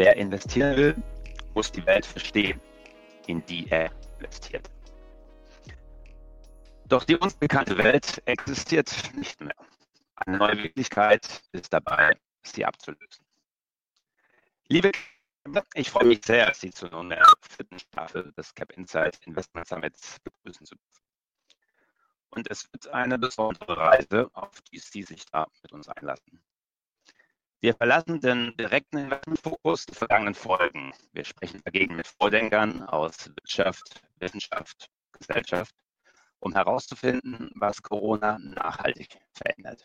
Wer investieren will, muss die Welt verstehen, in die er investiert. Doch die uns bekannte Welt existiert nicht mehr. Eine neue Wirklichkeit ist dabei, sie abzulösen. Liebe ich freue mich sehr, Sie zu nunmehr vierten Staffel des Cap Insight Investment Summits begrüßen zu dürfen. Und es wird eine besondere Reise, auf die Sie sich da mit uns einlassen. Wir verlassen den direkten Investmentfokus der vergangenen Folgen. Wir sprechen dagegen mit Vordenkern aus Wirtschaft, Wissenschaft, Gesellschaft, um herauszufinden, was Corona nachhaltig verändert.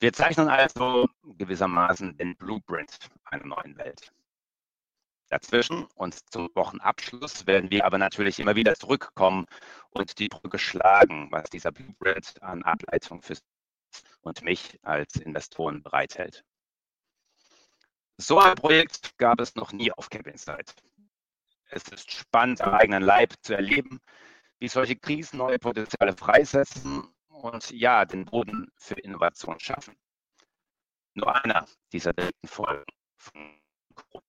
Wir zeichnen also gewissermaßen den Blueprint einer neuen Welt. Dazwischen und zum Wochenabschluss werden wir aber natürlich immer wieder zurückkommen und die Brücke schlagen, was dieser Blueprint an Ableitung für und mich als Investoren bereithält. So ein Projekt gab es noch nie auf Cap Insight. Es ist spannend, am eigenen Leib zu erleben, wie solche Krisen neue Potenziale freisetzen und ja, den Boden für Innovation schaffen. Nur einer dieser dritten Folgen von Corona.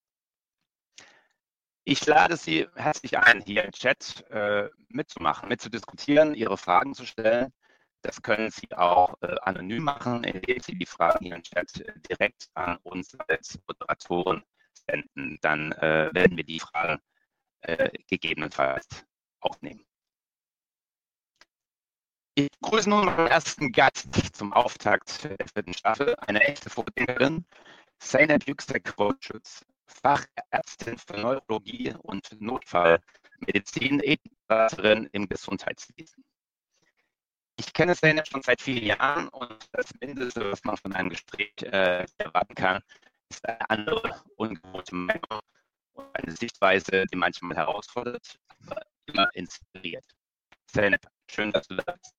Ich lade Sie herzlich ein, hier im Chat äh, mitzumachen, mitzudiskutieren, Ihre Fragen zu stellen. Das können Sie auch äh, anonym machen, indem Sie die Fragen hier im Chat äh, direkt an uns als Moderatoren senden. Dann äh, werden wir die Fragen äh, gegebenenfalls aufnehmen. Ich begrüße nun meinen ersten Gast zum Auftakt der vierten Staffel, eine echte Vordenkerin, Zeynep Yüksek-Wolschütz, Fachärztin für Neurologie und Notfallmedizin, Ethikerin im Gesundheitswesen ich kenne Zeynep schon seit vielen Jahren und das Mindeste, was man von einem Gespräch äh, erwarten kann, ist eine andere, ungewohnte Meinung und eine Sichtweise, die manchmal herausfordert, aber immer inspiriert. Zeynep, schön, dass du da bist.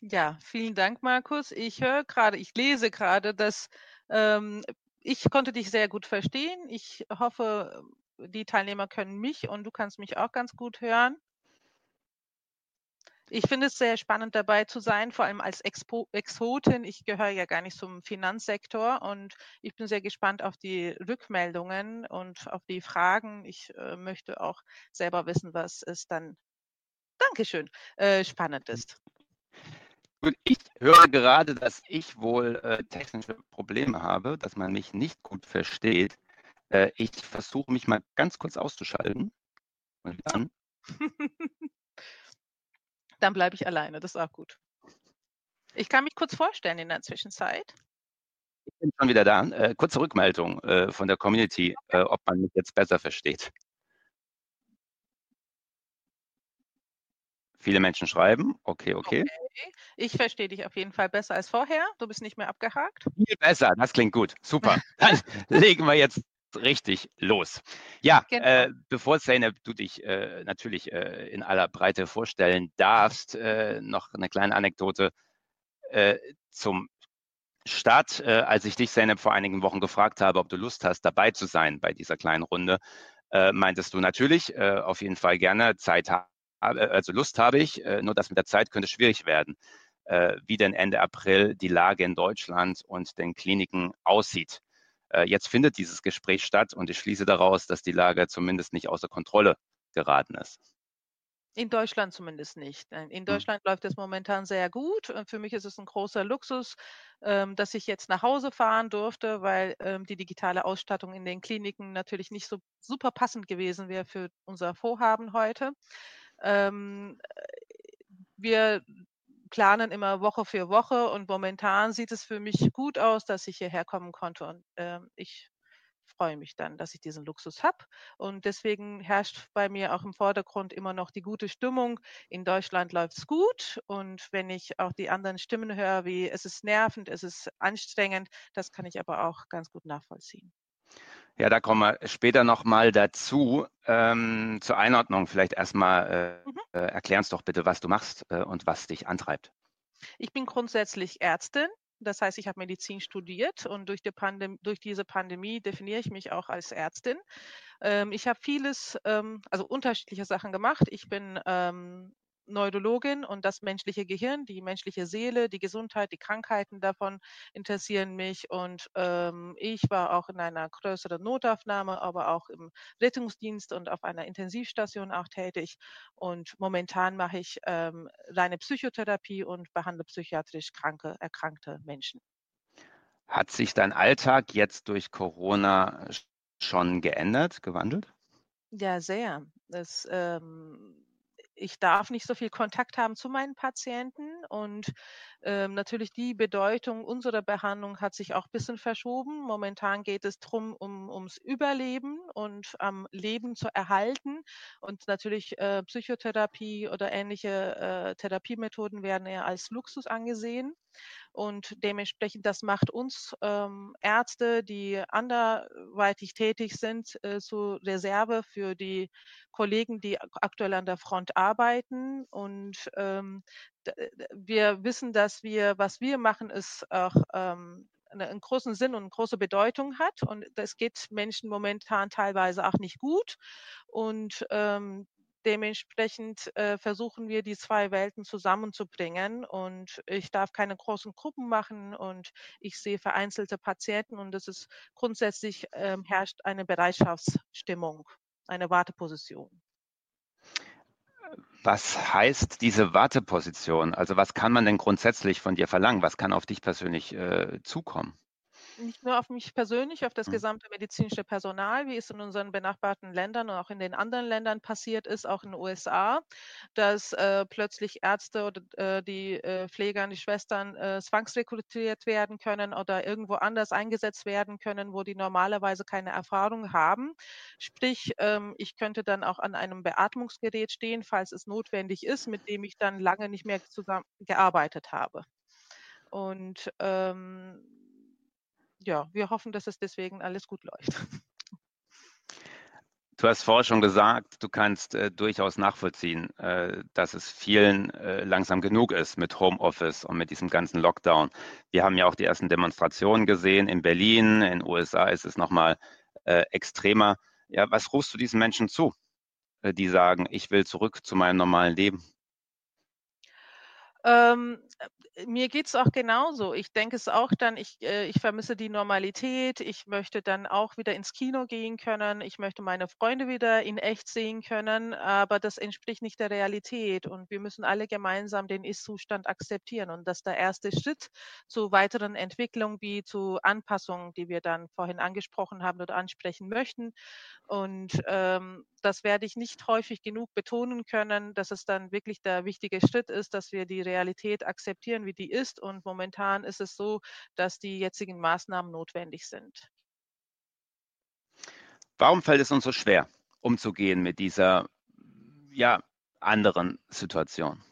Ja, vielen Dank, Markus. Ich höre gerade, ich lese gerade, dass ähm, ich konnte dich sehr gut verstehen. Ich hoffe, die Teilnehmer können mich und du kannst mich auch ganz gut hören. Ich finde es sehr spannend dabei zu sein, vor allem als Expo Exotin. Ich gehöre ja gar nicht zum Finanzsektor und ich bin sehr gespannt auf die Rückmeldungen und auf die Fragen. Ich äh, möchte auch selber wissen, was es dann, Dankeschön, äh, spannend ist. Gut, ich höre gerade, dass ich wohl äh, technische Probleme habe, dass man mich nicht gut versteht. Äh, ich versuche mich mal ganz kurz auszuschalten. Und dann. Dann bleibe ich alleine, das ist auch gut. Ich kann mich kurz vorstellen in der Zwischenzeit. Ich bin schon wieder da. Äh, kurze Rückmeldung äh, von der Community, äh, ob man mich jetzt besser versteht. Viele Menschen schreiben. Okay, okay. okay. Ich verstehe dich auf jeden Fall besser als vorher. Du bist nicht mehr abgehakt. Viel besser, das klingt gut. Super. Dann legen wir jetzt richtig los. Ja, genau. äh, bevor Zeynep, du dich äh, natürlich äh, in aller Breite vorstellen darfst, äh, noch eine kleine Anekdote äh, zum Start. Äh, als ich dich, Zeynep, vor einigen Wochen gefragt habe, ob du Lust hast, dabei zu sein bei dieser kleinen Runde, meintest du natürlich, auf jeden Fall gerne, Zeit habe, also Lust habe ich, nur das mit der Zeit könnte schwierig werden, wie denn Ende April die Lage in Deutschland und den Kliniken aussieht. Äh, jetzt findet dieses Gespräch statt und ich schließe daraus, dass die Lage zumindest nicht außer Kontrolle geraten ist. In Deutschland zumindest nicht. In hm. Deutschland hm. läuft es momentan sehr gut. Für mich ist es ein großer Luxus, ähm, dass ich jetzt nach Hause fahren durfte, weil ähm, die digitale Ausstattung in den Kliniken natürlich nicht so super passend gewesen wäre für unser Vorhaben heute. Ähm, wir planen immer Woche für Woche und momentan sieht es für mich gut aus, dass ich hierher kommen konnte und äh, ich freue mich dann, dass ich diesen Luxus habe. Und deswegen herrscht bei mir auch im Vordergrund immer noch die gute Stimmung. In Deutschland läuft es gut. Und wenn ich auch die anderen Stimmen höre, wie es ist nervend, es ist anstrengend, das kann ich aber auch ganz gut nachvollziehen. Ja, da kommen wir später nochmal dazu. Ähm, zur Einordnung vielleicht erstmal äh, mhm. äh, erklären uns doch bitte, was du machst äh, und was dich antreibt. Ich bin grundsätzlich Ärztin. Das heißt, ich habe Medizin studiert und durch, die durch diese Pandemie definiere ich mich auch als Ärztin. Ähm, ich habe vieles, ähm, also unterschiedliche Sachen gemacht. Ich bin ähm, Neurologin und das menschliche Gehirn, die menschliche Seele, die Gesundheit, die Krankheiten davon interessieren mich. Und ähm, ich war auch in einer größeren Notaufnahme, aber auch im Rettungsdienst und auf einer Intensivstation auch tätig. Und momentan mache ich ähm, reine Psychotherapie und behandle psychiatrisch kranke, erkrankte Menschen. Hat sich dein Alltag jetzt durch Corona schon geändert, gewandelt? Ja, sehr. Es, ähm, ich darf nicht so viel Kontakt haben zu meinen Patienten und ähm, natürlich die Bedeutung unserer Behandlung hat sich auch ein bisschen verschoben. Momentan geht es darum, um, ums Überleben und am Leben zu erhalten. Und natürlich äh, Psychotherapie oder ähnliche äh, Therapiemethoden werden eher als Luxus angesehen. Und dementsprechend, das macht uns ähm, Ärzte, die anderweitig tätig sind, äh, zur Reserve für die Kollegen, die aktuell an der Front arbeiten. Und ähm, wir wissen, dass wir, was wir machen, ist auch ähm, einen großen Sinn und eine große Bedeutung hat. Und das geht Menschen momentan teilweise auch nicht gut. Und ähm, dementsprechend äh, versuchen wir, die zwei Welten zusammenzubringen. Und ich darf keine großen Gruppen machen und ich sehe vereinzelte Patienten und es ist grundsätzlich äh, herrscht eine Bereitschaftsstimmung, eine Warteposition. Was heißt diese Warteposition? Also was kann man denn grundsätzlich von dir verlangen? Was kann auf dich persönlich äh, zukommen? Nicht nur auf mich persönlich, auf das mhm. gesamte medizinische Personal, wie es in unseren benachbarten Ländern und auch in den anderen Ländern passiert ist, auch in den USA, dass äh, plötzlich Ärzte oder äh, die äh, Pfleger und die Schwestern äh, zwangsrekrutiert werden können oder irgendwo anders eingesetzt werden können, wo die normalerweise keine Erfahrung haben. Sprich, ähm, ich könnte dann auch an einem Beatmungsgerät stehen, falls es notwendig ist, mit dem ich dann lange nicht mehr zusammen gearbeitet habe. Und ähm, ja, wir hoffen, dass es deswegen alles gut läuft. Du hast vorher schon gesagt, du kannst äh, durchaus nachvollziehen, äh, dass es vielen äh, langsam genug ist mit Homeoffice und mit diesem ganzen Lockdown. Wir haben ja auch die ersten Demonstrationen gesehen in Berlin, in den USA ist es nochmal äh, extremer. Ja, was rufst du diesen Menschen zu, äh, die sagen, ich will zurück zu meinem normalen Leben? Ähm, äh, mir geht es auch genauso. Ich denke es auch dann, ich, äh, ich vermisse die Normalität. Ich möchte dann auch wieder ins Kino gehen können. Ich möchte meine Freunde wieder in echt sehen können. Aber das entspricht nicht der Realität. Und wir müssen alle gemeinsam den Ist-Zustand akzeptieren. Und das ist der erste Schritt zu weiteren Entwicklungen wie zu Anpassungen, die wir dann vorhin angesprochen haben oder ansprechen möchten. Und ähm, das werde ich nicht häufig genug betonen können, dass es dann wirklich der wichtige Schritt ist, dass wir die Realität akzeptieren, wie die ist. Und momentan ist es so, dass die jetzigen Maßnahmen notwendig sind. Warum fällt es uns so schwer, umzugehen mit dieser ja, anderen Situation?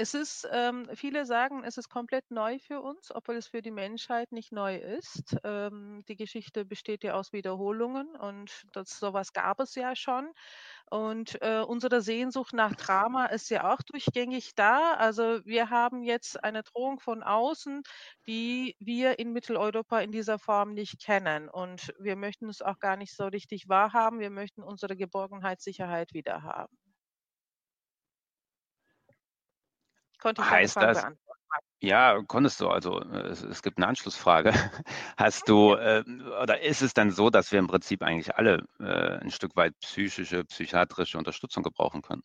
Es ist, ähm, viele sagen, es ist komplett neu für uns, obwohl es für die Menschheit nicht neu ist. Ähm, die Geschichte besteht ja aus Wiederholungen und das, sowas gab es ja schon. Und äh, unsere Sehnsucht nach Drama ist ja auch durchgängig da. Also wir haben jetzt eine Drohung von außen, die wir in Mitteleuropa in dieser Form nicht kennen. Und wir möchten es auch gar nicht so richtig wahrhaben. Wir möchten unsere Geborgenheit, Sicherheit wieder haben. Konnte ich heißt das, ja, konntest du. Also es, es, gibt eine Anschlussfrage. Hast du äh, oder ist es dann so, dass wir im Prinzip eigentlich alle äh, ein Stück weit psychische, psychiatrische Unterstützung gebrauchen können?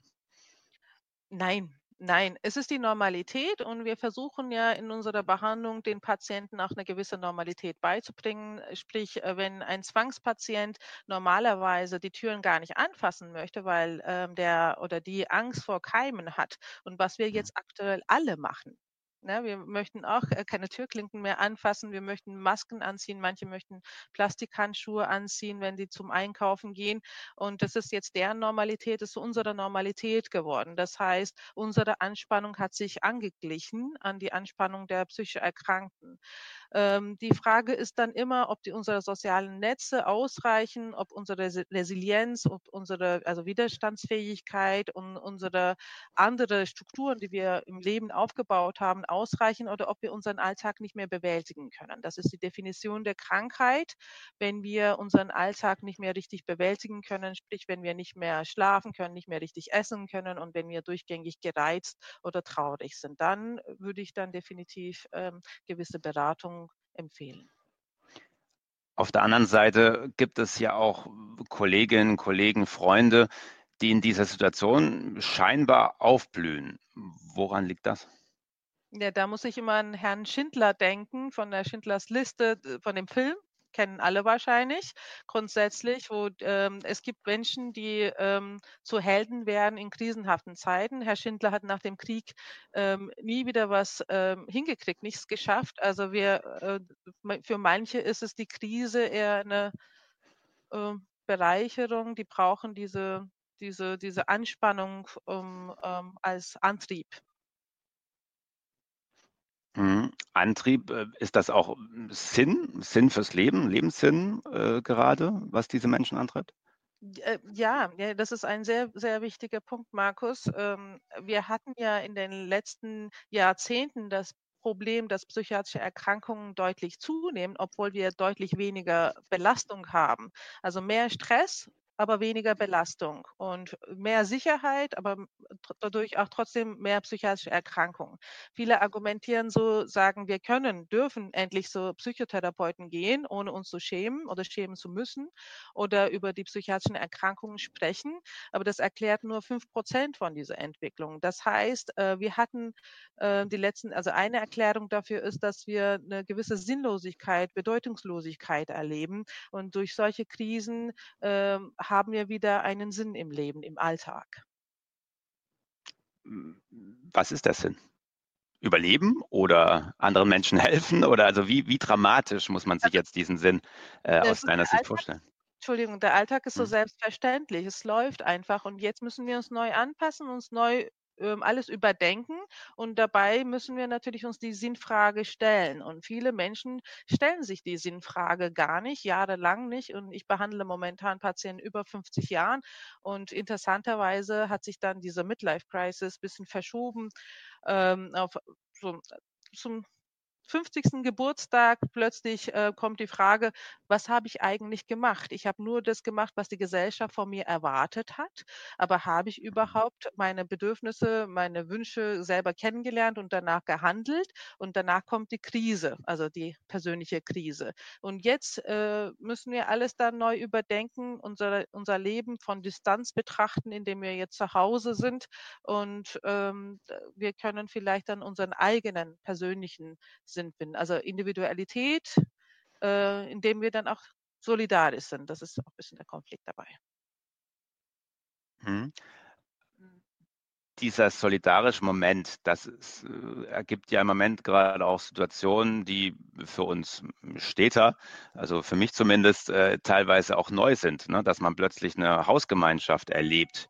Nein, Nein, es ist die Normalität und wir versuchen ja in unserer Behandlung den Patienten auch eine gewisse Normalität beizubringen. Sprich, äh, wenn ein Zwangspatient normalerweise die Türen gar nicht anfassen möchte, weil ähm, der oder die Angst vor Keimen hat und was wir jetzt aktuell alle machen, Ne, wir möchten auch äh, keine Türklinken mehr anfassen. Wir möchten Masken anziehen. Manche möchten Plastikhandschuhe anziehen, wenn sie zum Einkaufen gehen. Und das ist jetzt deren Normalität, ist unsere Normalität geworden. Das heißt, unsere Anspannung hat sich angeglichen an die Anspannung der psychisch Erkrankten. Ähm, die Frage ist dann immer, ob die unsere sozialen Netze ausreichen, ob unsere Resilienz, ob unsere also Widerstandsfähigkeit und unsere andere Strukturen, die wir im Leben aufgebaut haben, ausreichen oder ob wir unseren Alltag nicht mehr bewältigen können. Das ist die Definition der Krankheit, wenn wir unseren Alltag nicht mehr richtig bewältigen können, sprich wenn wir nicht mehr schlafen können, nicht mehr richtig essen können und wenn wir durchgängig gereizt oder traurig sind. Dann würde ich dann definitiv ähm, gewisse Beratung empfehlen. Auf der anderen Seite gibt es ja auch Kolleginnen, Kollegen, Freunde, die in dieser Situation scheinbar aufblühen. Woran liegt das? Ja, da muss ich immer an Herrn Schindler denken, von der Schindlers Liste, von dem Film kennen alle wahrscheinlich grundsätzlich, wo ähm, es gibt Menschen, die ähm, zu Helden werden in krisenhaften Zeiten. Herr Schindler hat nach dem Krieg ähm, nie wieder was ähm, hingekriegt, nichts geschafft. Also wir, äh, für manche ist es die Krise eher eine äh, Bereicherung. Die brauchen diese, diese, diese Anspannung ähm, als Antrieb. Mhm. Antrieb, äh, ist das auch Sinn, Sinn fürs Leben, Lebenssinn äh, gerade, was diese Menschen antreibt? Äh, ja, das ist ein sehr, sehr wichtiger Punkt, Markus. Ähm, wir hatten ja in den letzten Jahrzehnten das Problem, dass psychiatrische Erkrankungen deutlich zunehmen, obwohl wir deutlich weniger Belastung haben. Also mehr Stress aber weniger Belastung und mehr Sicherheit, aber dadurch auch trotzdem mehr psychiatrische Erkrankungen. Viele argumentieren so, sagen, wir können, dürfen endlich so Psychotherapeuten gehen, ohne uns zu schämen oder schämen zu müssen oder über die psychiatrischen Erkrankungen sprechen. Aber das erklärt nur fünf Prozent von dieser Entwicklung. Das heißt, äh, wir hatten äh, die letzten, also eine Erklärung dafür ist, dass wir eine gewisse Sinnlosigkeit, Bedeutungslosigkeit erleben und durch solche Krisen ähm, haben wir wieder einen Sinn im Leben, im Alltag. Was ist der Sinn? Überleben oder anderen Menschen helfen? Oder also wie, wie dramatisch muss man sich also jetzt diesen Sinn äh, aus deiner Sicht vorstellen? Entschuldigung, der Alltag ist so hm. selbstverständlich. Es läuft einfach und jetzt müssen wir uns neu anpassen, uns neu alles überdenken und dabei müssen wir natürlich uns die Sinnfrage stellen. Und viele Menschen stellen sich die Sinnfrage gar nicht, jahrelang nicht. Und ich behandle momentan Patienten über 50 Jahren und interessanterweise hat sich dann diese Midlife Crisis ein bisschen verschoben ähm, auf so, zum 50. Geburtstag plötzlich äh, kommt die Frage, was habe ich eigentlich gemacht? Ich habe nur das gemacht, was die Gesellschaft von mir erwartet hat, aber habe ich überhaupt meine Bedürfnisse, meine Wünsche selber kennengelernt und danach gehandelt? Und danach kommt die Krise, also die persönliche Krise. Und jetzt äh, müssen wir alles dann neu überdenken, unser, unser Leben von Distanz betrachten, indem wir jetzt zu Hause sind und ähm, wir können vielleicht dann unseren eigenen persönlichen Finden. Also Individualität, äh, indem wir dann auch solidarisch sind. Das ist auch ein bisschen der Konflikt dabei. Mhm. Dieser solidarische Moment, das ist, äh, ergibt ja im Moment gerade auch Situationen, die für uns Städter, also für mich zumindest, äh, teilweise auch neu sind, ne? dass man plötzlich eine Hausgemeinschaft erlebt,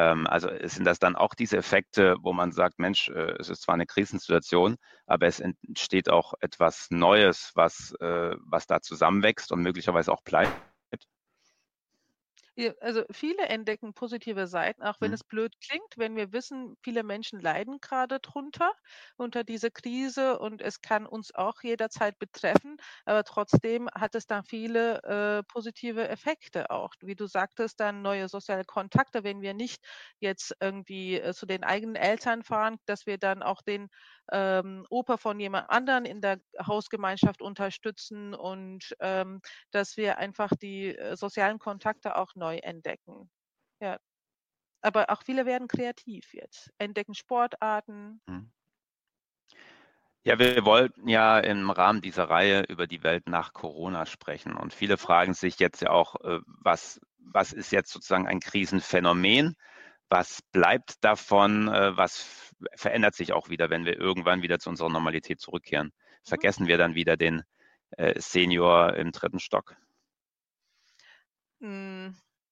also sind das dann auch diese Effekte, wo man sagt, Mensch, äh, es ist zwar eine Krisensituation, aber es entsteht auch etwas Neues, was, äh, was da zusammenwächst und möglicherweise auch bleibt? Also viele entdecken positive Seiten, auch wenn Mhm. es blöd klingt, wenn wir wissen, viele Menschen leiden gerade drunter, unter dieser Krise und es kann uns auch jederzeit betreffen, aber trotzdem hat es da viele äh, positive Effekte auch. Wie du sagtest, dann neue soziale Kontakte, wenn wir nicht jetzt irgendwie äh, zu den eigenen Eltern fahren, dass wir dann auch den ähm, Opa von jemand anderen in der Hausgemeinschaft unterstützen und ähm, dass wir einfach die äh, sozialen Kontakte auch neu entdecken. Ja. Aber auch viele werden kreativ jetzt, entdecken Sportarten. Mhm. Ja, wir wollten ja im Rahmen dieser Reihe über die Welt nach Corona sprechen. Und viele fragen sich jetzt ja auch, äh, was, was ist jetzt sozusagen ein Krisenphänomen? Was bleibt davon? Äh, was verändert sich auch wieder, wenn wir irgendwann wieder zu unserer Normalität zurückkehren? Mhm. Vergessen wir dann wieder den äh, Senior im dritten Stock?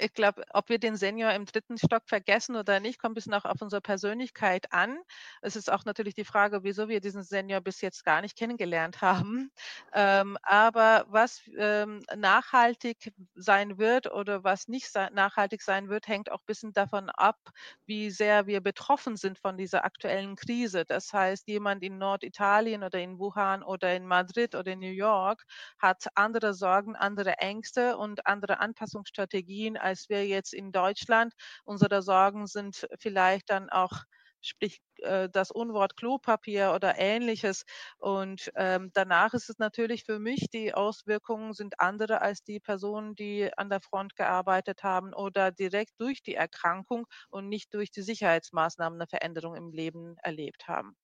ich glaube, ob wir den Senior im dritten Stock vergessen oder nicht, kommt ein bisschen auch auf unsere Persönlichkeit an. Es ist auch natürlich die Frage, wieso wir diesen Senior bis jetzt gar nicht kennengelernt haben. Ähm, aber was ähm, nachhaltig sein wird oder was nicht nachhaltig sein wird, hängt auch ein bisschen davon ab, wie sehr wir betroffen sind von dieser aktuellen Krise. Das heißt, jemand in Norditalien oder in Wuhan oder in Madrid oder in New York hat andere Sorgen, andere Ängste und andere Anpassungsstrategien als wir jetzt in Deutschland. Unsere Sorgen sind vielleicht dann auch sprich äh, das Unwort Klopapier oder ähnliches. Und ähm, danach ist es natürlich für mich, die Auswirkungen sind andere als die Personen, die an der Front gearbeitet haben oder direkt durch die Erkrankung und nicht durch die Sicherheitsmaßnahmen eine Veränderung im Leben erlebt haben.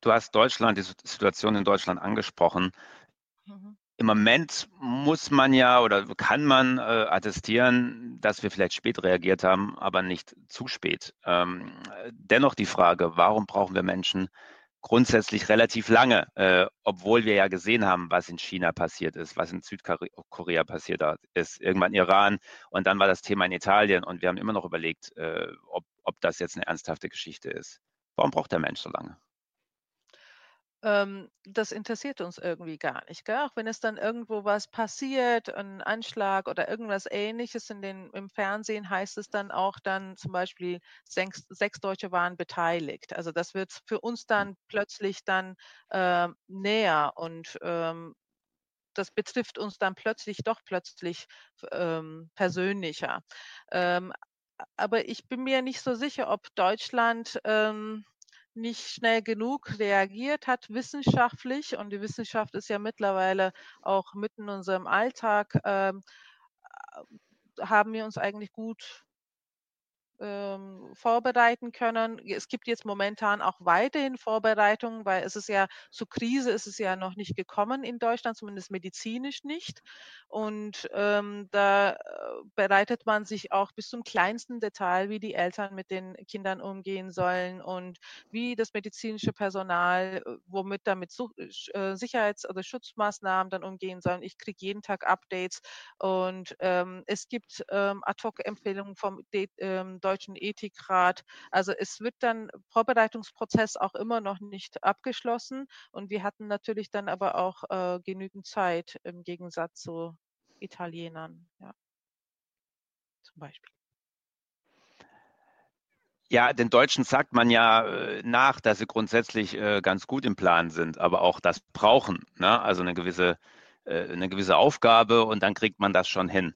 Du hast Deutschland, die Situation in Deutschland angesprochen. Mhm. Im Moment muss man ja oder kann man äh, attestieren, dass wir vielleicht spät reagiert haben, aber nicht zu spät. Ähm, dennoch die Frage, warum brauchen wir Menschen grundsätzlich relativ lange, äh, obwohl wir ja gesehen haben, was in China passiert ist, was in Südkorea passiert ist, irgendwann Iran und dann war das Thema in Italien und wir haben immer noch überlegt, äh, ob, ob das jetzt eine ernsthafte Geschichte ist. Warum braucht der Mensch so lange? Ähm, das interessiert uns irgendwie gar nicht. Gell? Auch wenn es dann irgendwo was passiert, ein Anschlag oder irgendwas ähnliches in den, im Fernsehen, heißt es dann auch dann zum Beispiel, sechs, sechs Deutsche waren beteiligt. Also das wird für uns hm. dann plötzlich dann äh, näher und ähm, das betrifft uns dann plötzlich doch plötzlich ähm, persönlicher. Ähm, aber ich bin mir nicht so sicher, ob Deutschland ähm, nicht schnell genug reagiert hat wissenschaftlich. Und die Wissenschaft ist ja mittlerweile auch mitten in unserem Alltag, ähm, äh, haben wir uns eigentlich gut ähm, vorbereiten können. Es gibt jetzt momentan auch weiterhin Vorbereitungen, weil es ist ja zur Krise ist es ja noch nicht gekommen in Deutschland, zumindest medizinisch nicht. Und ähm, da äh, bereitet man sich auch bis zum kleinsten Detail, wie die Eltern mit den Kindern umgehen sollen und wie das medizinische Personal, äh, womit damit äh, Sicherheits- oder Schutzmaßnahmen dann umgehen sollen. Ich kriege jeden Tag Updates und ähm, es gibt ähm, Ad-Hoc-Empfehlungen vom ähm, Deutschen Ethikrat. Also es wird dann Vorbereitungsprozess auch immer noch nicht abgeschlossen und wir hatten natürlich dann aber auch äh, genügend Zeit im Gegensatz zu Italienern, ja. Zum Beispiel. Ja, den Deutschen sagt man ja äh, nach, dass sie grundsätzlich äh, ganz gut im Plan sind, aber auch das brauchen. Ne? Also eine gewisse, äh, eine gewisse Aufgabe und dann kriegt man das schon hin.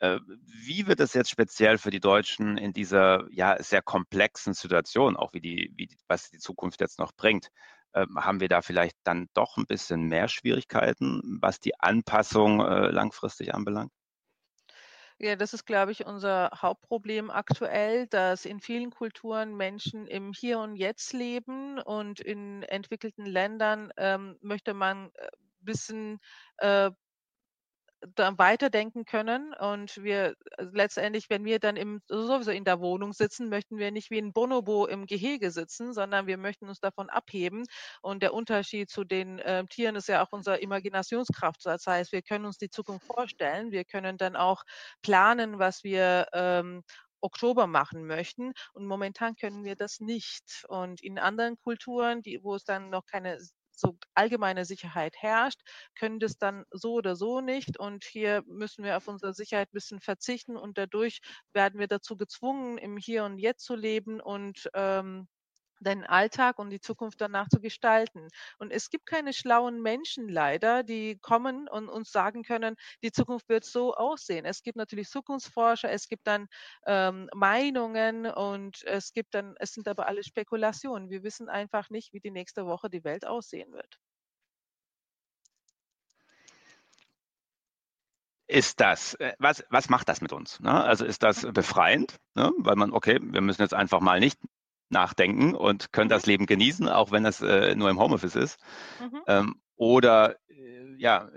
Äh, wie wird es jetzt speziell für die Deutschen in dieser ja sehr komplexen Situation, auch wie die, wie, was die Zukunft jetzt noch bringt? Ähm, haben wir da vielleicht dann doch ein bisschen mehr Schwierigkeiten, was die Anpassung äh, langfristig anbelangt? Ja, das ist, glaube ich, unser Hauptproblem aktuell, dass in vielen Kulturen Menschen im Hier und Jetzt leben und in entwickelten Ländern ähm, möchte man ein äh, bisschen äh, weiterdenken können. Und wir äh, letztendlich, wenn wir dann im, sowieso in der Wohnung sitzen, möchten wir nicht wie ein Bonobo im Gehege sitzen, sondern wir möchten uns davon abheben. Und der Unterschied zu den äh, Tieren ist ja auch unsere Imaginationskraft. Das heißt, wir können uns die Zukunft vorstellen. Wir können dann auch planen, was wir ähm, Oktober machen möchten. Und momentan können wir das nicht. Und in anderen Kulturen, die, wo es dann noch keine so allgemeine Sicherheit herrscht, können das dann so oder so nicht. Und hier müssen wir auf unsere Sicherheit ein bisschen verzichten und dadurch werden wir dazu gezwungen, im Hier und Jetzt zu leben und ähm, deinen Alltag und die Zukunft danach zu gestalten. Und es gibt keine schlauen Menschen leider, die kommen und uns sagen können, die Zukunft wird so aussehen. Es gibt natürlich Zukunftsforscher, es gibt dann ähm, Meinungen und es gibt dann, es sind aber alle Spekulationen. Wir wissen einfach nicht, wie die nächste Woche die Welt aussehen wird. ist das, äh, was, was macht das mit uns? Ne? Also ist das befreiend, ne? weil man, okay, wir müssen jetzt einfach mal nicht nachdenken und können das Leben genießen, auch wenn es äh, nur im Homeoffice ist. Mhm. Ähm, oder äh, ja,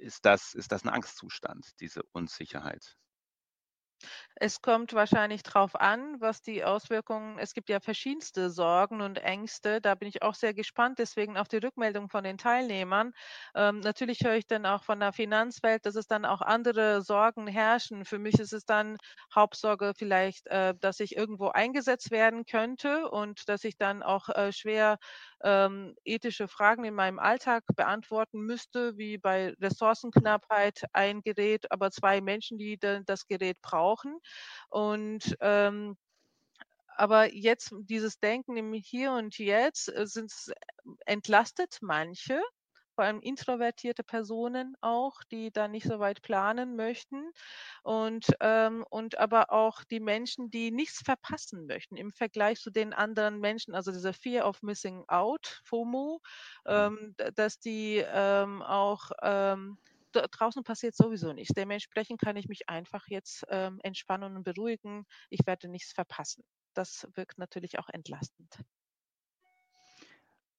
ist das, ist das ein Angstzustand, diese Unsicherheit? Es kommt wahrscheinlich drauf an, was die Auswirkungen es gibt ja verschiedenste Sorgen und Ängste. Da bin ich auch sehr gespannt, deswegen auf die Rückmeldung von den Teilnehmern. Ähm, natürlich höre ich dann auch von der Finanzwelt, dass es dann auch andere Sorgen herrschen. Für mich ist es dann Hauptsorge vielleicht, äh, dass ich irgendwo eingesetzt werden könnte und dass ich dann auch äh, schwer ähm, ethische Fragen in meinem Alltag beantworten müsste, wie bei Ressourcenknappheit ein Gerät, aber zwei Menschen, die das Gerät brauchen. Und ähm, aber jetzt dieses Denken im Hier und Jetzt äh, sind's, entlastet manche, vor allem introvertierte Personen auch, die da nicht so weit planen möchten und, ähm, und aber auch die Menschen, die nichts verpassen möchten im Vergleich zu den anderen Menschen, also diese Fear of Missing Out, FOMO, Mhm. ähm, dass die ähm, auch ähm, draußen passiert sowieso nichts. Dementsprechend kann ich mich einfach jetzt ähm, entspannen und beruhigen. Ich werde nichts verpassen. Das wirkt natürlich auch entlastend.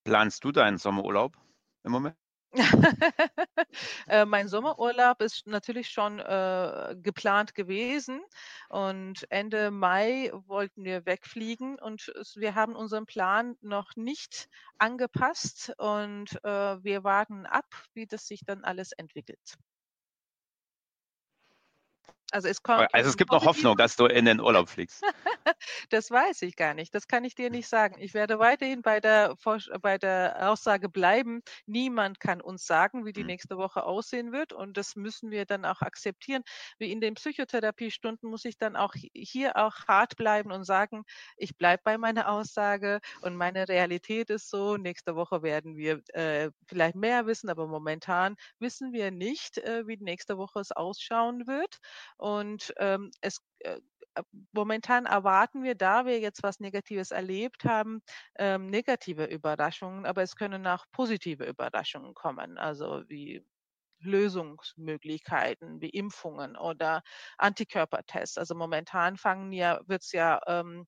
Planst du deinen Sommerurlaub im Moment? Äh, mein Sommerurlaub ist natürlich schon, äh, geplant gewesen und Ende Mai wollten wir wegfliegen und wir haben unseren Plan noch nicht angepasst und, äh, wir warten ab, wie das sich dann alles entwickelt. Also, es kommt also, es gibt noch Hoffnung, dass du in den Urlaub fliegst? Das weiß ich gar nicht. Das kann ich dir nicht sagen. Ich werde weiterhin bei der bei der Aussage bleiben: Niemand kann uns sagen, wie die Mhm. nächste Woche aussehen wird und das müssen wir dann auch akzeptieren. Wie in den Psychotherapiestunden muss ich dann auch hi hier auch hart bleiben und sagen: „Ich bleibe bei meiner Aussage und meine Realität ist so, nächste Woche werden wir, äh, vielleicht mehr wissen, aber momentan wissen wir nicht, äh, wie nächste Woche es ausschauen wird.“ Und, ähm, es äh, momentan erwarten wir, da wir jetzt was Negatives erlebt haben, ähm, negative Überraschungen, aber es können auch positive Überraschungen kommen, also wie Lösungsmöglichkeiten wie Impfungen oder Antikörpertests. Also, momentan fangen ja wird's ja, ähm ähm,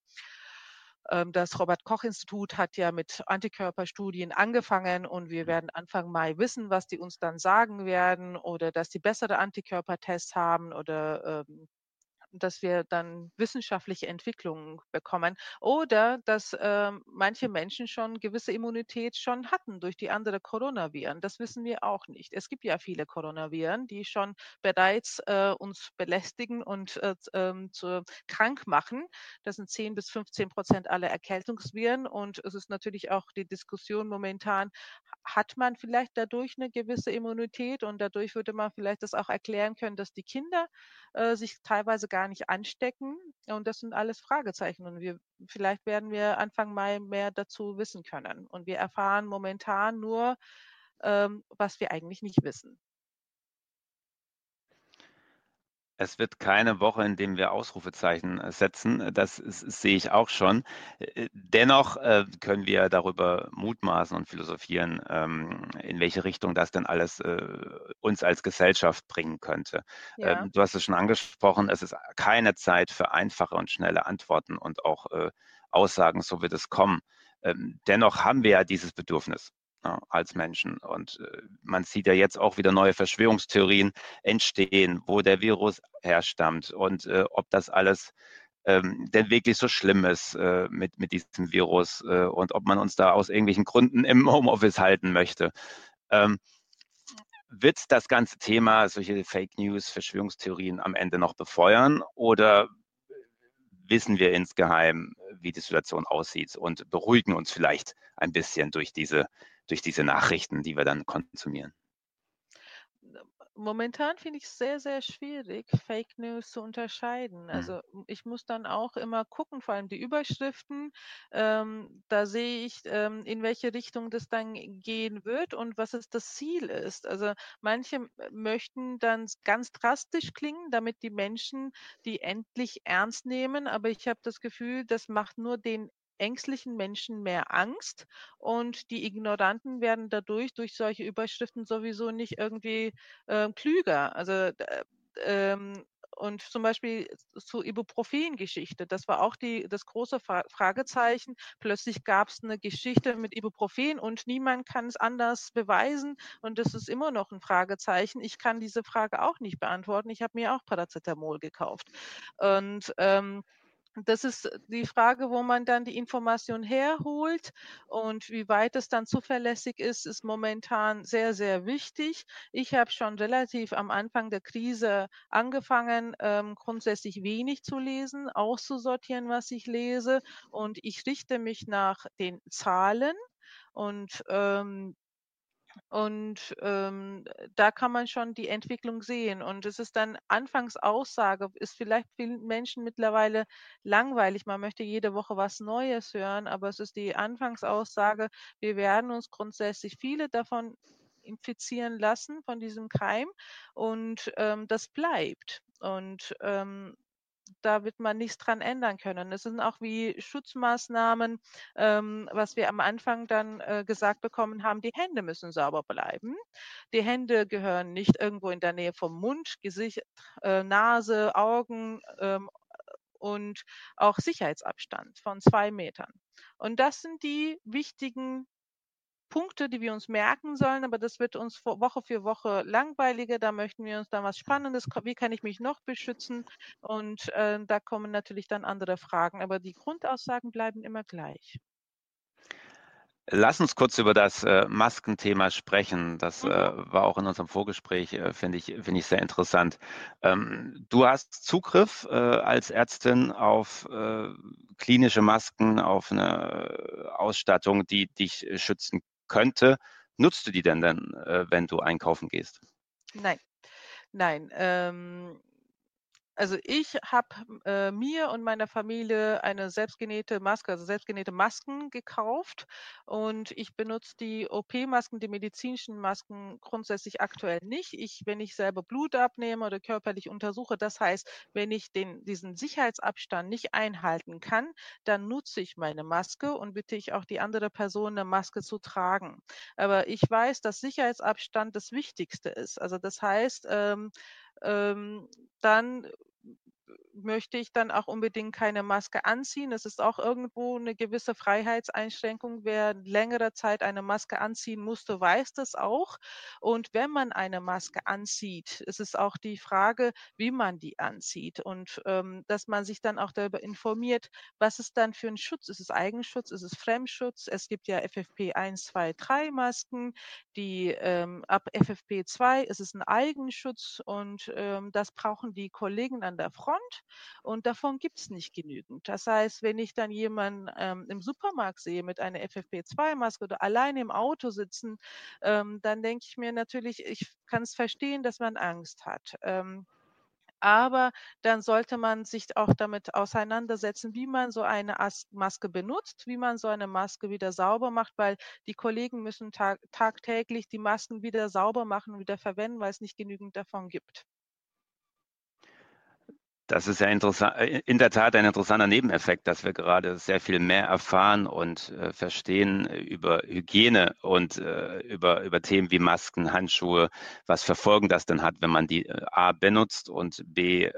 das Robert-Koch-Institut hat ja mit Antikörperstudien angefangen und wir Mhm. werden Anfang Mai wissen, was die uns dann sagen werden oder dass die bessere Antikörpertests haben oder, ähm, dass wir dann wissenschaftliche Entwicklungen bekommen oder dass, ähm, manche Menschen schon gewisse Immunität schon hatten durch die andere Coronaviren. Das wissen wir auch nicht. Es gibt ja viele Coronaviren, die schon bereits, äh, uns belästigen und, äh, ähm, zu krank machen. Das sind 10 bis 15 % aller Erkältungsviren und es ist natürlich auch die Diskussion momentan, ha hat man vielleicht dadurch 'ne gewisse Immunität und dadurch würde man vielleicht das auch erklären können, dass die Kinder, äh, sich teilweise gar nicht anstecken und das sind alles Fragezeichen und wir vielleicht werden wir Anfang Mai mehr dazu wissen können und wir erfahren momentan nur, ähm, was wir eigentlich nicht wissen. Es wird keine Woche, in dem wir Ausrufezeichen, äh, setzen. Das sehe ich auch schon. Äh, dennoch, äh, können wir darüber mutmaßen und philosophieren, ähm, in welche Richtung das denn alles, uns als Gesellschaft bringen könnte. Ja. Ähm, du hast es schon angesprochen, es ist keine Zeit für einfache und schnelle Antworten und auch, Aussagen, so wird es kommen. Ähm, dennoch haben wir ja dieses Bedürfnis, ne, als Menschen und, äh, man sieht ja jetzt auch wieder neue Verschwörungstheorien entstehen, wo der Virus herstammt und, äh, ob das alles, ähm, denn wirklich so schlimm ist, äh, mit mit diesem Virus, äh, und ob man uns da aus irgendwelchen Gründen im Homeoffice halten möchte. Ähm, wird das ganze Thema, solche Fake News, Verschwörungstheorien am Ende noch befeuern oder wissen wir insgeheim, wie die Situation aussieht und beruhigen uns vielleicht ein bisschen durch diese durch diese Nachrichten, die wir dann konsumieren? Momentan finde ich's sehr, sehr schwierig, Fake News zu unterscheiden. Mhm. Also, ich muss dann auch immer gucken, vor allem die Überschriften. Ähm, da sehe ich, ähm, in welche Richtung das dann gehen wird und was es das Ziel ist. Also, manche möchten dann ganz drastisch klingen, damit die Menschen die endlich ernst nehmen, aber ich habe das Gefühl, das macht nur den ängstlichen Menschen mehr Angst und die Ignoranten werden dadurch durch solche Überschriften sowieso nicht irgendwie, ähm, klüger. Also, ähm, und zum Beispiel zur Ibuprofen-Geschichte, das war auch die das große Fra Fragezeichen. Plötzlich gab's 'ne Geschichte mit Ibuprofen und niemand kann es anders beweisen und das ist immer noch 'n Fragezeichen. Ich kann diese Frage auch nicht beantworten. Ich habe mir auch Paracetamol gekauft. Und, ähm, das ist die Frage, wo man dann die Information herholt und wie weit es dann zuverlässig ist, ist momentan sehr, sehr wichtig. Ich habe schon relativ am Anfang der Krise angefangen, ähm, grundsätzlich wenig zu lesen, auszusortieren, was ich lese und ich richte mich nach den Zahlen und, ähm und, ähm, da kann man schon die Entwicklung sehen. Und es ist dann Anfangsaussage ist vielleicht vielen Menschen mittlerweile langweilig. Man möchte jede Woche was Neues hören, aber es ist die Anfangsaussage: Wir werden uns grundsätzlich viele davon infizieren lassen von diesem Keim und, ähm, das bleibt. Und, ähm, da wird man nichts dran ändern können. Es sind auch wie Schutzmaßnahmen, ähm, was wir am Anfang dann, äh, gesagt bekommen haben, die Hände müssen sauber bleiben. Die Hände gehören nicht irgendwo in der Nähe vom Mund, Gesicht, äh, Nase, Augen, ähm, und auch Sicherheitsabstand von 2 Metern. Und das sind die wichtigen Punkte, die wir uns merken sollen, aber das wird uns Woche für Woche langweiliger. Da möchten wir uns dann was Spannendes wie kann ich mich noch beschützen? Und, äh, da kommen natürlich dann andere Fragen, aber die Grundaussagen bleiben immer gleich. Lass uns kurz über das, äh, Maskenthema sprechen. Das, äh, Mhm. war auch in unserem Vorgespräch, äh, finde ich finde ich sehr interessant. Ähm, du hast Zugriff, äh, als Ärztin auf, äh, klinische Masken, auf 'ne Ausstattung, die dich schützen könnte. Nutzt du die denn dann, äh, wenn du einkaufen gehst? Nein, nein. Ähm, also, ich habe, äh, mir und meiner Familie eine selbstgenähte Maske also, selbstgenähte Masken gekauft und ich benutze die OP-Masken, die medizinischen Masken grundsätzlich aktuell nicht. Ich wenn ich selber Blut abnehme oder körperlich untersuche, das heißt, wenn ich den diesen Sicherheitsabstand nicht einhalten kann, dann nutze ich meine Maske und bitte ich auch die andere Person, 'ne Maske zu tragen. Aber ich weiß, dass Sicherheitsabstand das Wichtigste ist. Also, das heißt, ähm, ähm, dann möchte ich dann auch unbedingt keine Maske anziehen. Es ist auch irgendwo 'ne gewisse Freiheitseinschränkung. Wer längere Zeit eine Maske anziehen musste, weiß das auch. Und wenn man eine Maske anzieht, ist es auch die Frage, wie man die anzieht und, ähm, dass man sich dann auch darüber informiert, was ist dann für 'n Schutz? Ist es Eigenschutz? Ist es Fremdschutz? Es gibt ja FFP1, 2, 3 Masken, die, ähm ab FFP2 ist es 'n Eigenschutz und, ähm, das brauchen die Kollegen an der Front und davon gibt's nicht genügend. Das heißt, wenn ich dann jemanden, ähm, im Supermarkt sehe mit einer FFP2-Maske oder alleine im Auto sitzen, ähm, dann denke ich mir natürlich, ich kann's verstehen, dass man Angst hat. Ähm, aber dann sollte man sich auch damit auseinandersetzen, wie man so eine As Maske benutzt, wie man so eine Maske wieder sauber macht, weil die Kollegen müssen tag tagtäglich die Masken wieder sauber machen, wieder verwenden, weil es nicht genügend davon gibt. Das ist ja äh, in der Tat ein interessanter Nebeneffekt, dass wir gerade sehr viel mehr erfahren und, äh, verstehen über Hygiene und, äh, über über Themen wie Masken, Handschuhe. Was für Folgen das denn hat, wenn man die, äh, A benutzt und B, äh,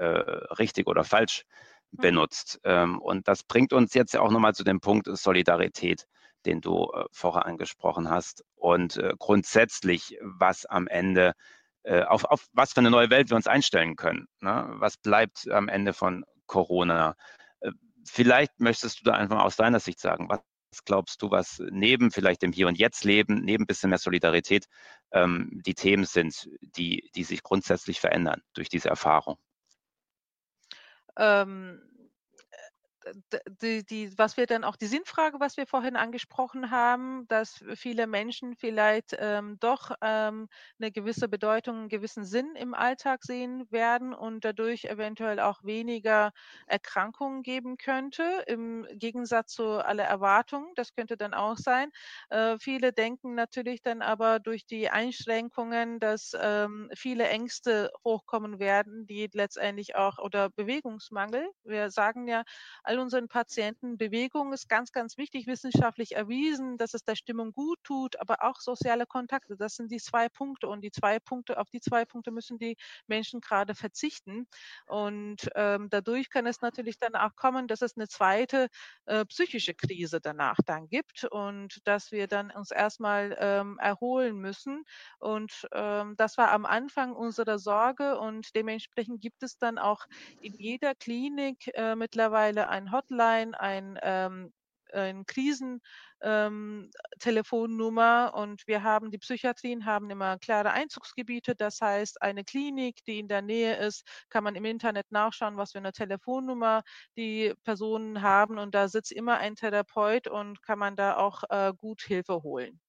richtig oder falsch Mhm. benutzt. Ähm, und das bringt uns jetzt ja auch noch mal zu dem Punkt Solidarität, den du, äh, vorher angesprochen hast und, grundsätzlich, was am Ende auf auf was für 'ne neue Welt wir uns einstellen können, ne? Was bleibt am Ende von Corona? Äh, vielleicht möchtest du da einfach aus deiner Sicht sagen, was glaubst du, was neben vielleicht dem Hier und Jetzt Leben, neben bisschen mehr Solidarität, ähm, die Themen sind, die die sich grundsätzlich verändern durch diese Erfahrung? Ähm, äh, die die was wir dann auch die Sinnfrage, was wir vorhin angesprochen haben, dass viele Menschen vielleicht, ähm, doch, ähm, 'ne gewisse Bedeutung, 'n gewissen Sinn im Alltag sehen werden und dadurch eventuell auch weniger Erkrankungen geben könnte, im Gegensatz zu aller Erwartungen. Das könnte dann auch sein. Äh, viele denken natürlich dann aber durch die Einschränkungen, dass, ähm, viele Ängste hochkommen werden, die letztendlich auch oder Bewegungsmangel. Wir sagen ja all unseren Patienten, Bewegung ist ganz, ganz wichtig, wissenschaftlich erwiesen, dass es der Stimmung gut tut, aber auch soziale Kontakte. Das sind die zwei Punkte und die zwei Punkte, auf die zwei Punkte müssen die Menschen gerade verzichten. Und ähm, dadurch kann es natürlich dann auch kommen, dass es eine zweite äh, psychische Krise danach dann gibt und dass wir dann uns erstmal ähm, erholen müssen. Und ähm, das war am Anfang unserer Sorge und dementsprechend gibt es dann auch in jeder Klinik äh, mittlerweile ein Hotline, ein ähm, ein Krisentelefonnummer ähm, und wir haben die Psychiatrien haben immer klare Einzugsgebiete. Das heißt, eine Klinik, die in der Nähe ist, kann man im Internet nachschauen, was für eine Telefonnummer die Personen haben und da sitzt immer ein Therapeut und kann man da auch äh, gut Hilfe holen.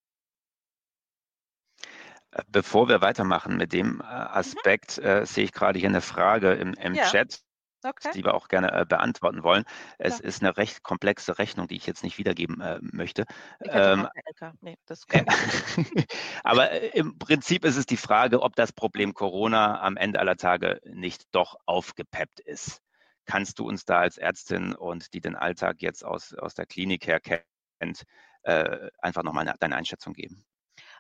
Äh, bevor wir weitermachen mit dem äh, mhm. Aspekt, mhm. äh, sehe ich gerade hier eine Frage im, im ja. Chat okay. die wir auch gerne äh, beantworten wollen. Es ja. ist eine recht komplexe Rechnung, die ich jetzt nicht wiedergeben äh, möchte. Ähm, nee, aber äh, im Prinzip ist es die Frage, ob das Problem Corona am Ende aller Tage nicht doch aufgepeppt ist. Kannst du uns da als Ärztin und die den Alltag jetzt aus, aus der Klinik her kennt, äh, einfach nochmal deine Einschätzung geben?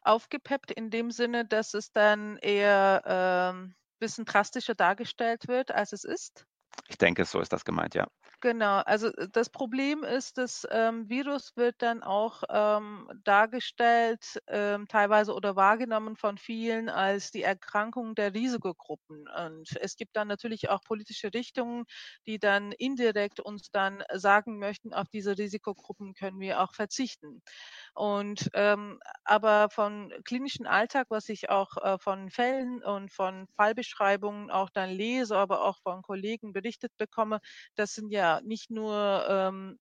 Aufgepeppt in dem Sinne, dass es dann eher ein ähm, bisschen drastischer dargestellt wird, als es ist? Ich denke, so ist das gemeint, ja. Genau, also äh, das Problem ist, das ähm, Virus wird dann auch ähm, dargestellt, ähm, teilweise oder wahrgenommen von vielen als die Erkrankung der Risikogruppen. Und es gibt dann natürlich auch politische Richtungen, die dann indirekt uns dann sagen möchten, auf diese Risikogruppen können wir auch verzichten. Und ähm, aber von klinischen Alltag, was ich auch äh, von Fällen und von Fallbeschreibungen auch dann lese, aber auch von Kollegen berichtet bekomme, das sind ja nicht nur ähm,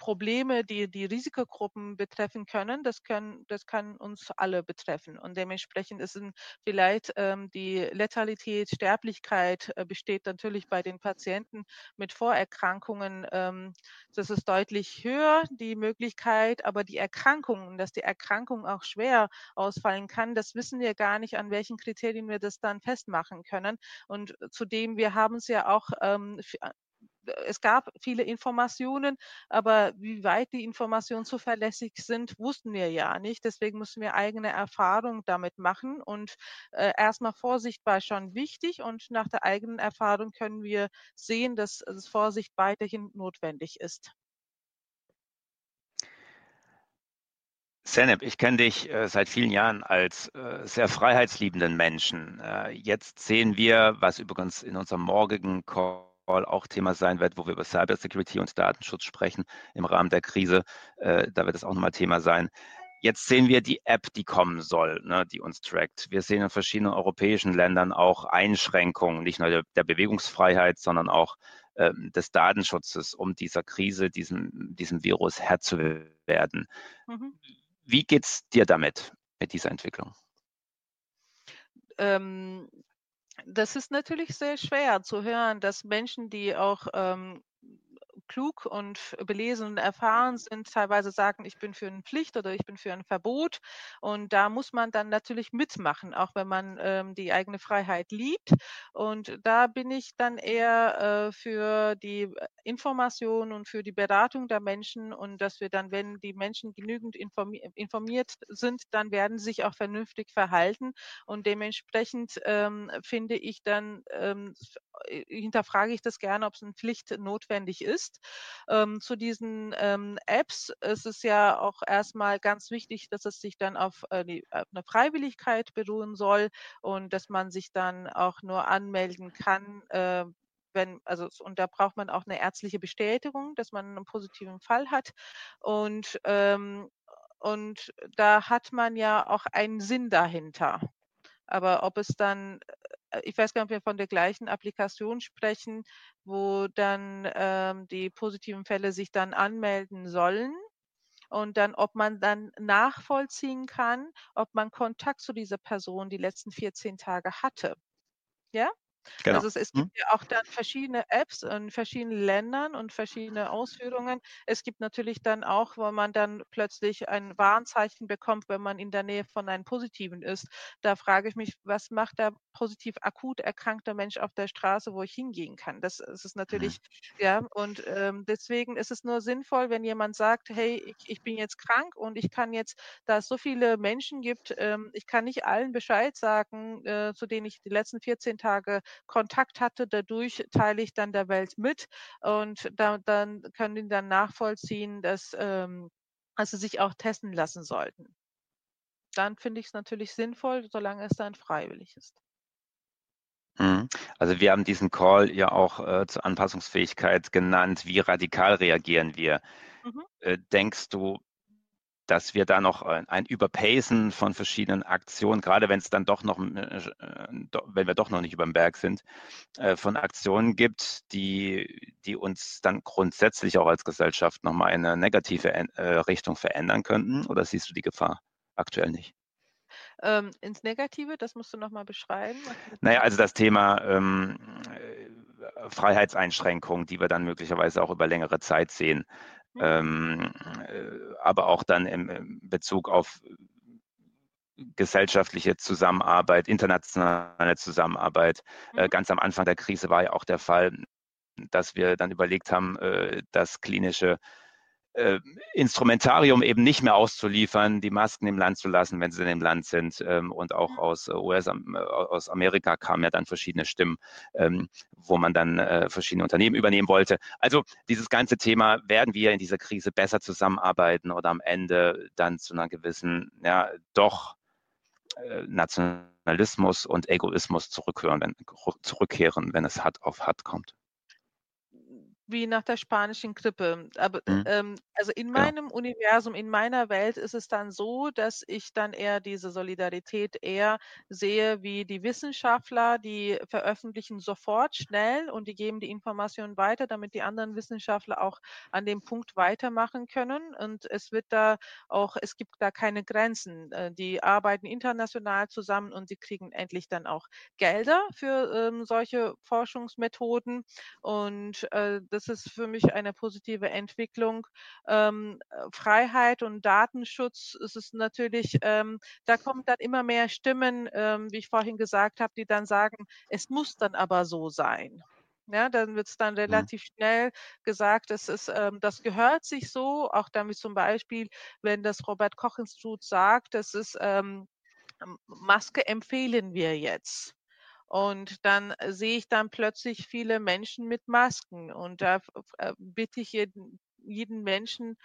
Probleme, die die Risikogruppen betreffen können, das, können, das kann uns alle betreffen. Und dementsprechend ist vielleicht ähm, die Letalität, Sterblichkeit äh, besteht natürlich bei den Patienten mit Vorerkrankungen. Ähm, das ist deutlich höher, die Möglichkeit, aber die Erkrankungen, dass die Erkrankung auch schwer ausfallen kann, das wissen wir gar nicht, an welchen Kriterien wir das dann festmachen können. Und zudem, wir haben es ja auch ähm, es gab viele Informationen, aber wie weit die Informationen zuverlässig sind, wussten wir ja nicht. Deswegen müssen wir eigene Erfahrung damit machen und äh, erstmal Vorsicht war schon wichtig und nach der eigenen Erfahrung können wir sehen, dass, dass Vorsicht weiterhin notwendig ist. Seneb, ich kenne dich äh, seit vielen Jahren als äh, sehr freiheitsliebenden Menschen. Äh, jetzt sehen wir, was übrigens in unserem morgigen Call auch Thema sein wird, wo wir über Cybersecurity und Datenschutz sprechen im Rahmen der Krise. Äh, da wird es auch nochmal Thema sein. Jetzt sehen wir die App, die kommen soll, ne, die uns trackt. Wir sehen in verschiedenen europäischen Ländern auch Einschränkungen, nicht nur der, der Bewegungsfreiheit, sondern auch ähm, des Datenschutzes, um dieser Krise, diesem, diesem Virus Herr zu werden. Mhm. Wie geht es dir damit, mit dieser Entwicklung? Ähm, das ist natürlich sehr schwer zu hören, dass Menschen, die auch ähm, klug und belesen und erfahren sind, teilweise sagen, ich bin für eine Pflicht oder ich bin für ein Verbot. Und da muss man dann natürlich mitmachen, auch wenn man ähm, die eigene Freiheit liebt. Und da bin ich dann eher äh, für die Information und für die Beratung der Menschen und dass wir dann, wenn die Menschen genügend informi informiert sind, dann werden sie sich auch vernünftig verhalten. Und dementsprechend ähm, finde ich dann, ähm, hinterfrage ich das gerne, ob es eine Pflicht notwendig ist. Ähm, zu diesen ähm, Apps ist es ja auch erstmal ganz wichtig, dass es sich dann auf, äh, die, auf eine Freiwilligkeit beruhen soll und dass man sich dann auch nur anmelden kann, äh, wenn, also, und da braucht man auch eine ärztliche Bestätigung, dass man einen positiven Fall hat. Und, ähm, und da hat man ja auch einen Sinn dahinter. Aber ob es dann äh, ich weiß gar nicht, ob wir von der gleichen Applikation sprechen, wo dann ähm, die positiven Fälle sich dann anmelden sollen und dann, ob man dann nachvollziehen kann, ob man Kontakt zu dieser Person die letzten 14 Tage hatte. Ja? Genau. Also es, es gibt hm. ja auch dann verschiedene Apps in verschiedenen Ländern und verschiedene Ausführungen. Es gibt natürlich dann auch, wo man dann plötzlich ein Warnzeichen bekommt, wenn man in der Nähe von einem Positiven ist. Da frage ich mich, was macht der positiv akut erkrankte Mensch auf der Straße, wo ich hingehen kann? Das, das ist mhm. natürlich, mhm. ja, und ähm, deswegen ist es nur sinnvoll, wenn jemand sagt, hey, ich, ich bin jetzt krank und ich kann jetzt, da es so viele Menschen gibt, ähm, ich kann nicht allen Bescheid sagen, äh, zu denen ich die letzten 14 Tage Kontakt hatte. Dadurch teile ich dann der Welt mit und da, dann können die dann nachvollziehen, dass ähm, also sich auch testen lassen sollten. Dann finde ich es natürlich sinnvoll, solange es dann freiwillig ist. Mhm. Also wir haben diesen Call ja auch äh, zur Anpassungsfähigkeit genannt. Wie radikal reagieren wir? Mhm. Äh, denkst du, dass wir da noch ein Überpacen von verschiedenen Aktionen, gerade wenn es dann doch noch, äh, wenn wir doch noch nicht über dem Berg sind, äh, von Aktionen gibt, die, die uns dann grundsätzlich auch als Gesellschaft nochmal eine negative äh, Richtung verändern könnten? Oder siehst du die Gefahr aktuell nicht? Ähm, ins Negative, das musst du nochmal beschreiben. Naja, also das Thema ähm, Freiheitseinschränkungen, die wir dann möglicherweise auch über längere Zeit sehen. Mhm. Ähm, äh, aber auch dann im Bezug auf gesellschaftliche Zusammenarbeit, internationale Zusammenarbeit. Äh, mhm. Ganz am Anfang der Krise war ja auch der Fall, dass wir dann überlegt haben, äh, dass klinische äh, Instrumentarium eben nicht mehr auszuliefern, die Masken im Land zu lassen, wenn sie in dem Land sind. Ähm, und auch aus äh, US, äh, aus Amerika kamen ja dann verschiedene Stimmen, ähm, wo man dann äh, verschiedene Unternehmen übernehmen wollte. Also dieses ganze Thema, werden wir in dieser Krise besser zusammenarbeiten oder am Ende dann zu einer gewissen, ja, doch äh, Nationalismus und Egoismus zurückkehren, wenn, zurückkehren, wenn es hart auf hart kommt wie nach der spanischen Grippe. Aber mhm. ähm, also in meinem ja. Universum, in meiner Welt ist es dann so, dass ich dann eher diese Solidarität eher sehe wie die Wissenschaftler, die veröffentlichen sofort schnell und die geben die Informationen weiter, damit die anderen Wissenschaftler auch an dem Punkt weitermachen können. Und es wird da auch, es gibt da keine Grenzen. Äh, die arbeiten international zusammen und sie kriegen endlich dann auch Gelder für ähm, solche Forschungsmethoden. Und äh, das das ist für mich eine positive Entwicklung. Ähm, äh, Freiheit und Datenschutz ist es natürlich, ähm, da kommen dann immer mehr Stimmen, ähm, wie ich vorhin gesagt habe, die dann sagen, es muss dann aber so sein. Ja, dann wird es dann mhm. relativ schnell gesagt, das, ist, ähm, das gehört sich so, auch damit zum Beispiel, wenn das Robert Koch Institut sagt, das ist ähm, Maske empfehlen wir jetzt. Und dann äh, sehe ich dann plötzlich viele Menschen mit Masken. Und da äh, bitte ich jeden, jeden Menschen,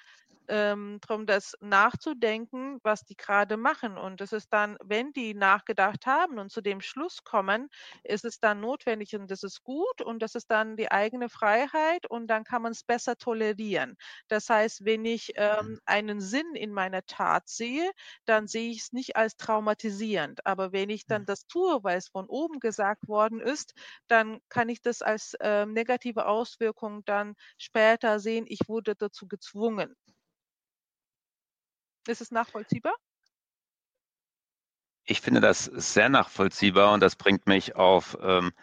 ähm, darum, das nachzudenken, was die gerade machen. Und es ist dann, wenn die nachgedacht haben und zu dem Schluss kommen, ist es dann notwendig und das ist gut und das ist dann die eigene Freiheit und dann kann man es besser tolerieren. Das heißt, wenn ich ähm, mhm. einen Sinn in meiner Tat sehe, dann sehe ich es nicht als traumatisierend. Aber wenn ich dann mhm. das tue, weil es von oben gesagt worden ist, dann kann ich das als äh, negative Auswirkung dann später sehen, ich wurde dazu gezwungen. Ist es nachvollziehbar? Ich finde das sehr nachvollziehbar und das bringt mich auf ähm,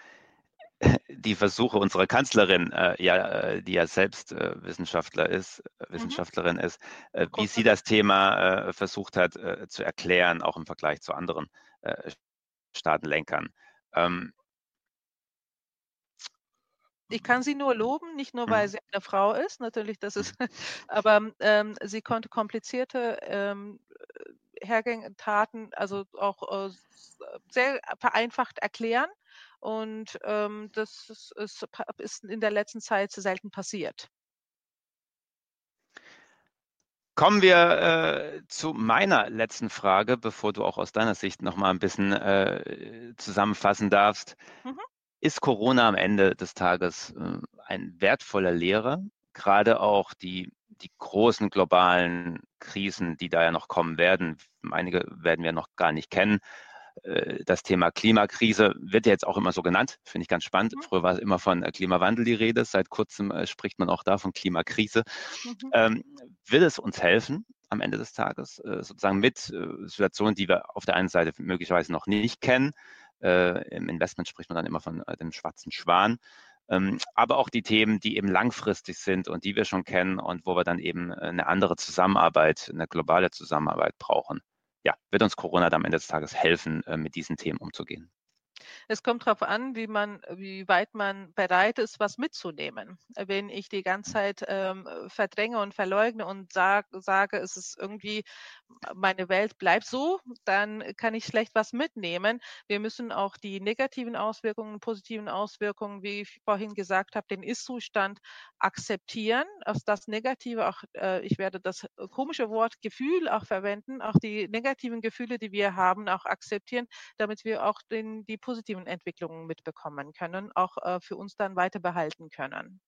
die Versuche unserer Kanzlerin, äh, ja, äh, die ja selbst äh, Wissenschaftler ist, äh, mhm. Wissenschaftlerin ist, äh, wie sie das Thema äh, versucht hat zu erklären, auch im Vergleich zu anderen Staatenlenkern. Ähm, ich kann sie nur loben, nicht nur, weil mhm. sie eine Frau ist, natürlich, das ist, aber ähm, sie konnte komplizierte ähm, Hergänge, Taten, also auch äh, sehr vereinfacht erklären. Und ähm, das ist, ist, ist in der letzten Zeit selten passiert. Kommen wir äh, zu meiner letzten Frage, bevor du auch aus deiner Sicht noch mal ein bisschen äh, zusammenfassen darfst. Mhm. Ist Corona am Ende des Tages äh, ein wertvoller Lehrer? Gerade auch die, die großen globalen Krisen, die da ja noch kommen werden. Einige werden wir noch gar nicht kennen. Äh, das Thema Klimakrise wird ja jetzt auch immer so genannt, finde ich ganz spannend. Mhm. Früher war es immer von äh, Klimawandel die Rede, seit kurzem spricht man auch da von Klimakrise. Mhm. Ähm, will es uns helfen, am Ende des Tages, sozusagen mit Situationen, die wir auf der einen Seite möglicherweise noch nicht kennen, Äh, Im Investment spricht man dann immer von äh, dem schwarzen Schwan. Ähm, aber auch die Themen, die eben langfristig sind und die wir schon kennen und wo wir dann eben eine andere Zusammenarbeit, eine globale Zusammenarbeit brauchen. Ja, wird uns Corona dann am Ende des Tages helfen, äh, mit diesen Themen umzugehen. Es kommt darauf an, wie man, wie weit man bereit ist, was mitzunehmen. Wenn ich die ganze mhm. Zeit ähm, verdränge und verleugne und sag, sage, es ist irgendwie, meine Welt bleibt so, dann kann ich schlecht was mitnehmen. Wir müssen auch die negativen Auswirkungen, positiven Auswirkungen, wie ich vorhin gesagt habe, den Ist-Zustand akzeptieren. Aus das Negative, auch äh, ich werde das komische Wort Gefühl auch verwenden, auch die negativen Gefühle, die wir haben, auch akzeptieren, damit wir auch den, die positiven Entwicklungen mitbekommen können, auch äh, für uns dann weiter behalten können.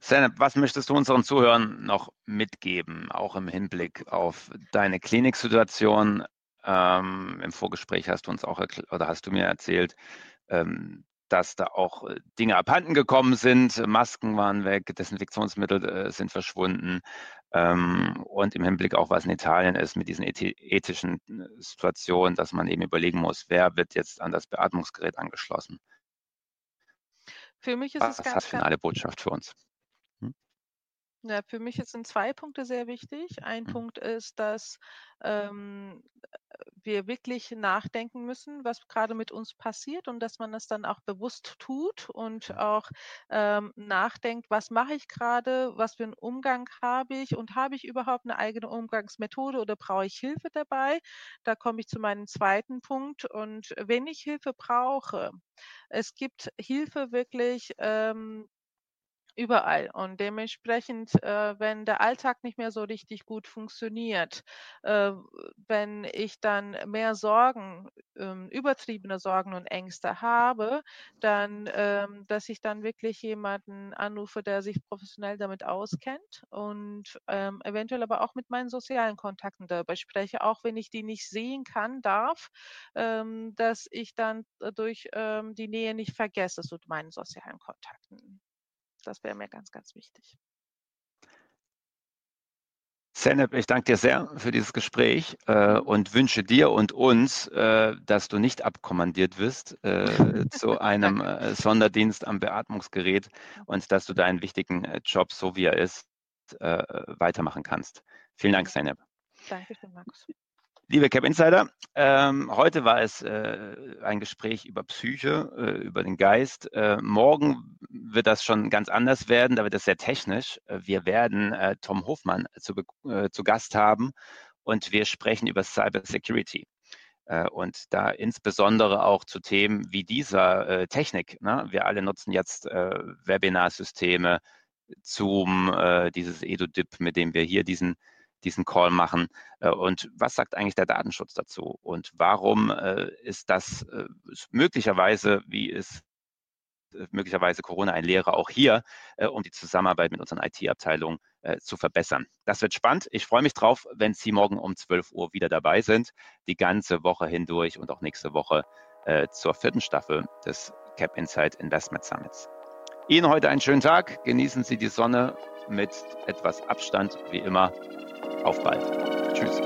Seneb, was möchtest du unseren Zuhörern noch mitgeben, auch im Hinblick auf deine Kliniksituation? Ähm, Im Vorgespräch hast du uns auch oder hast du mir erzählt, ähm, dass da auch äh, Dinge abhanden gekommen sind, Masken waren weg, Desinfektionsmittel äh, sind verschwunden. Ähm, und im Hinblick auch, was in Italien ist mit diesen ethischen äh, Situationen, dass man eben überlegen muss, wer wird jetzt an das Beatmungsgerät angeschlossen. Für mich ist was es ganz, hat für eine Botschaft für uns? Ja, für mich sind zwei Punkte sehr wichtig. Ein hm. Punkt ist, dass ähm, wir wirklich nachdenken müssen, was gerade mit uns passiert und dass man es dann auch bewusst tut und auch ähm, nachdenkt, was mache ich gerade, was für einen Umgang habe ich und habe ich überhaupt eine eigene Umgangsmethode oder brauche ich Hilfe dabei? Da komme ich zu meinem zweiten Punkt. Und wenn ich Hilfe brauche, es gibt Hilfe wirklich ähm, überall. Und dementsprechend, äh, wenn der Alltag nicht mehr so richtig gut funktioniert, äh, wenn ich dann mehr Sorgen, ähm, übertriebene Sorgen und Ängste habe, dann, ähm, dass ich dann wirklich jemanden anrufe, der sich professionell damit auskennt und ähm, eventuell aber auch mit meinen sozialen Kontakten darüber spreche, auch wenn ich die nicht sehen kann, darf, ähm, dass ich dann durch ähm, die Nähe nicht vergesse zu meinen sozialen Kontakten. Das wäre mir ganz, ganz wichtig. Seneb, ich danke dir sehr für dieses Gespräch äh, und wünsche dir und uns, äh, dass du nicht abkommandiert wirst äh, zu einem äh, Sonderdienst am Beatmungsgerät und dass du deinen wichtigen äh, Job, so wie er ist, äh, weitermachen kannst. Vielen Dank, Seneb. Dankeschön, Markus. Liebe Cap Insider, ähm, heute war es äh, ein Gespräch über Psyche, äh, über den Geist. Äh, morgen wird das schon ganz anders werden, da wird es sehr technisch. Äh, wir werden äh, Tom Hofmann zu, äh, zu, Gast haben und wir sprechen über Cyber Security. und da insbesondere auch zu Themen wie dieser Technik. Ne? Wir alle nutzen jetzt Webinarsysteme, Zoom, dieses EduDip, mit dem wir hier diesen diesen Call machen. Äh, und was sagt eigentlich der Datenschutz dazu? Und warum äh, ist das äh, möglicherweise, wie es möglicherweise Corona ein Lehrer auch hier, um die Zusammenarbeit mit unseren IT-Abteilungen zu verbessern. Das wird spannend. Ich freue mich drauf, wenn Sie morgen um 12 Uhr wieder dabei sind, die ganze Woche hindurch und auch nächste Woche zur vierten Staffel des Cap Insight Investment Summits. Ihnen heute einen schönen Tag. Genießen Sie die Sonne mit etwas Abstand, wie immer. Auf bald. Tschüss.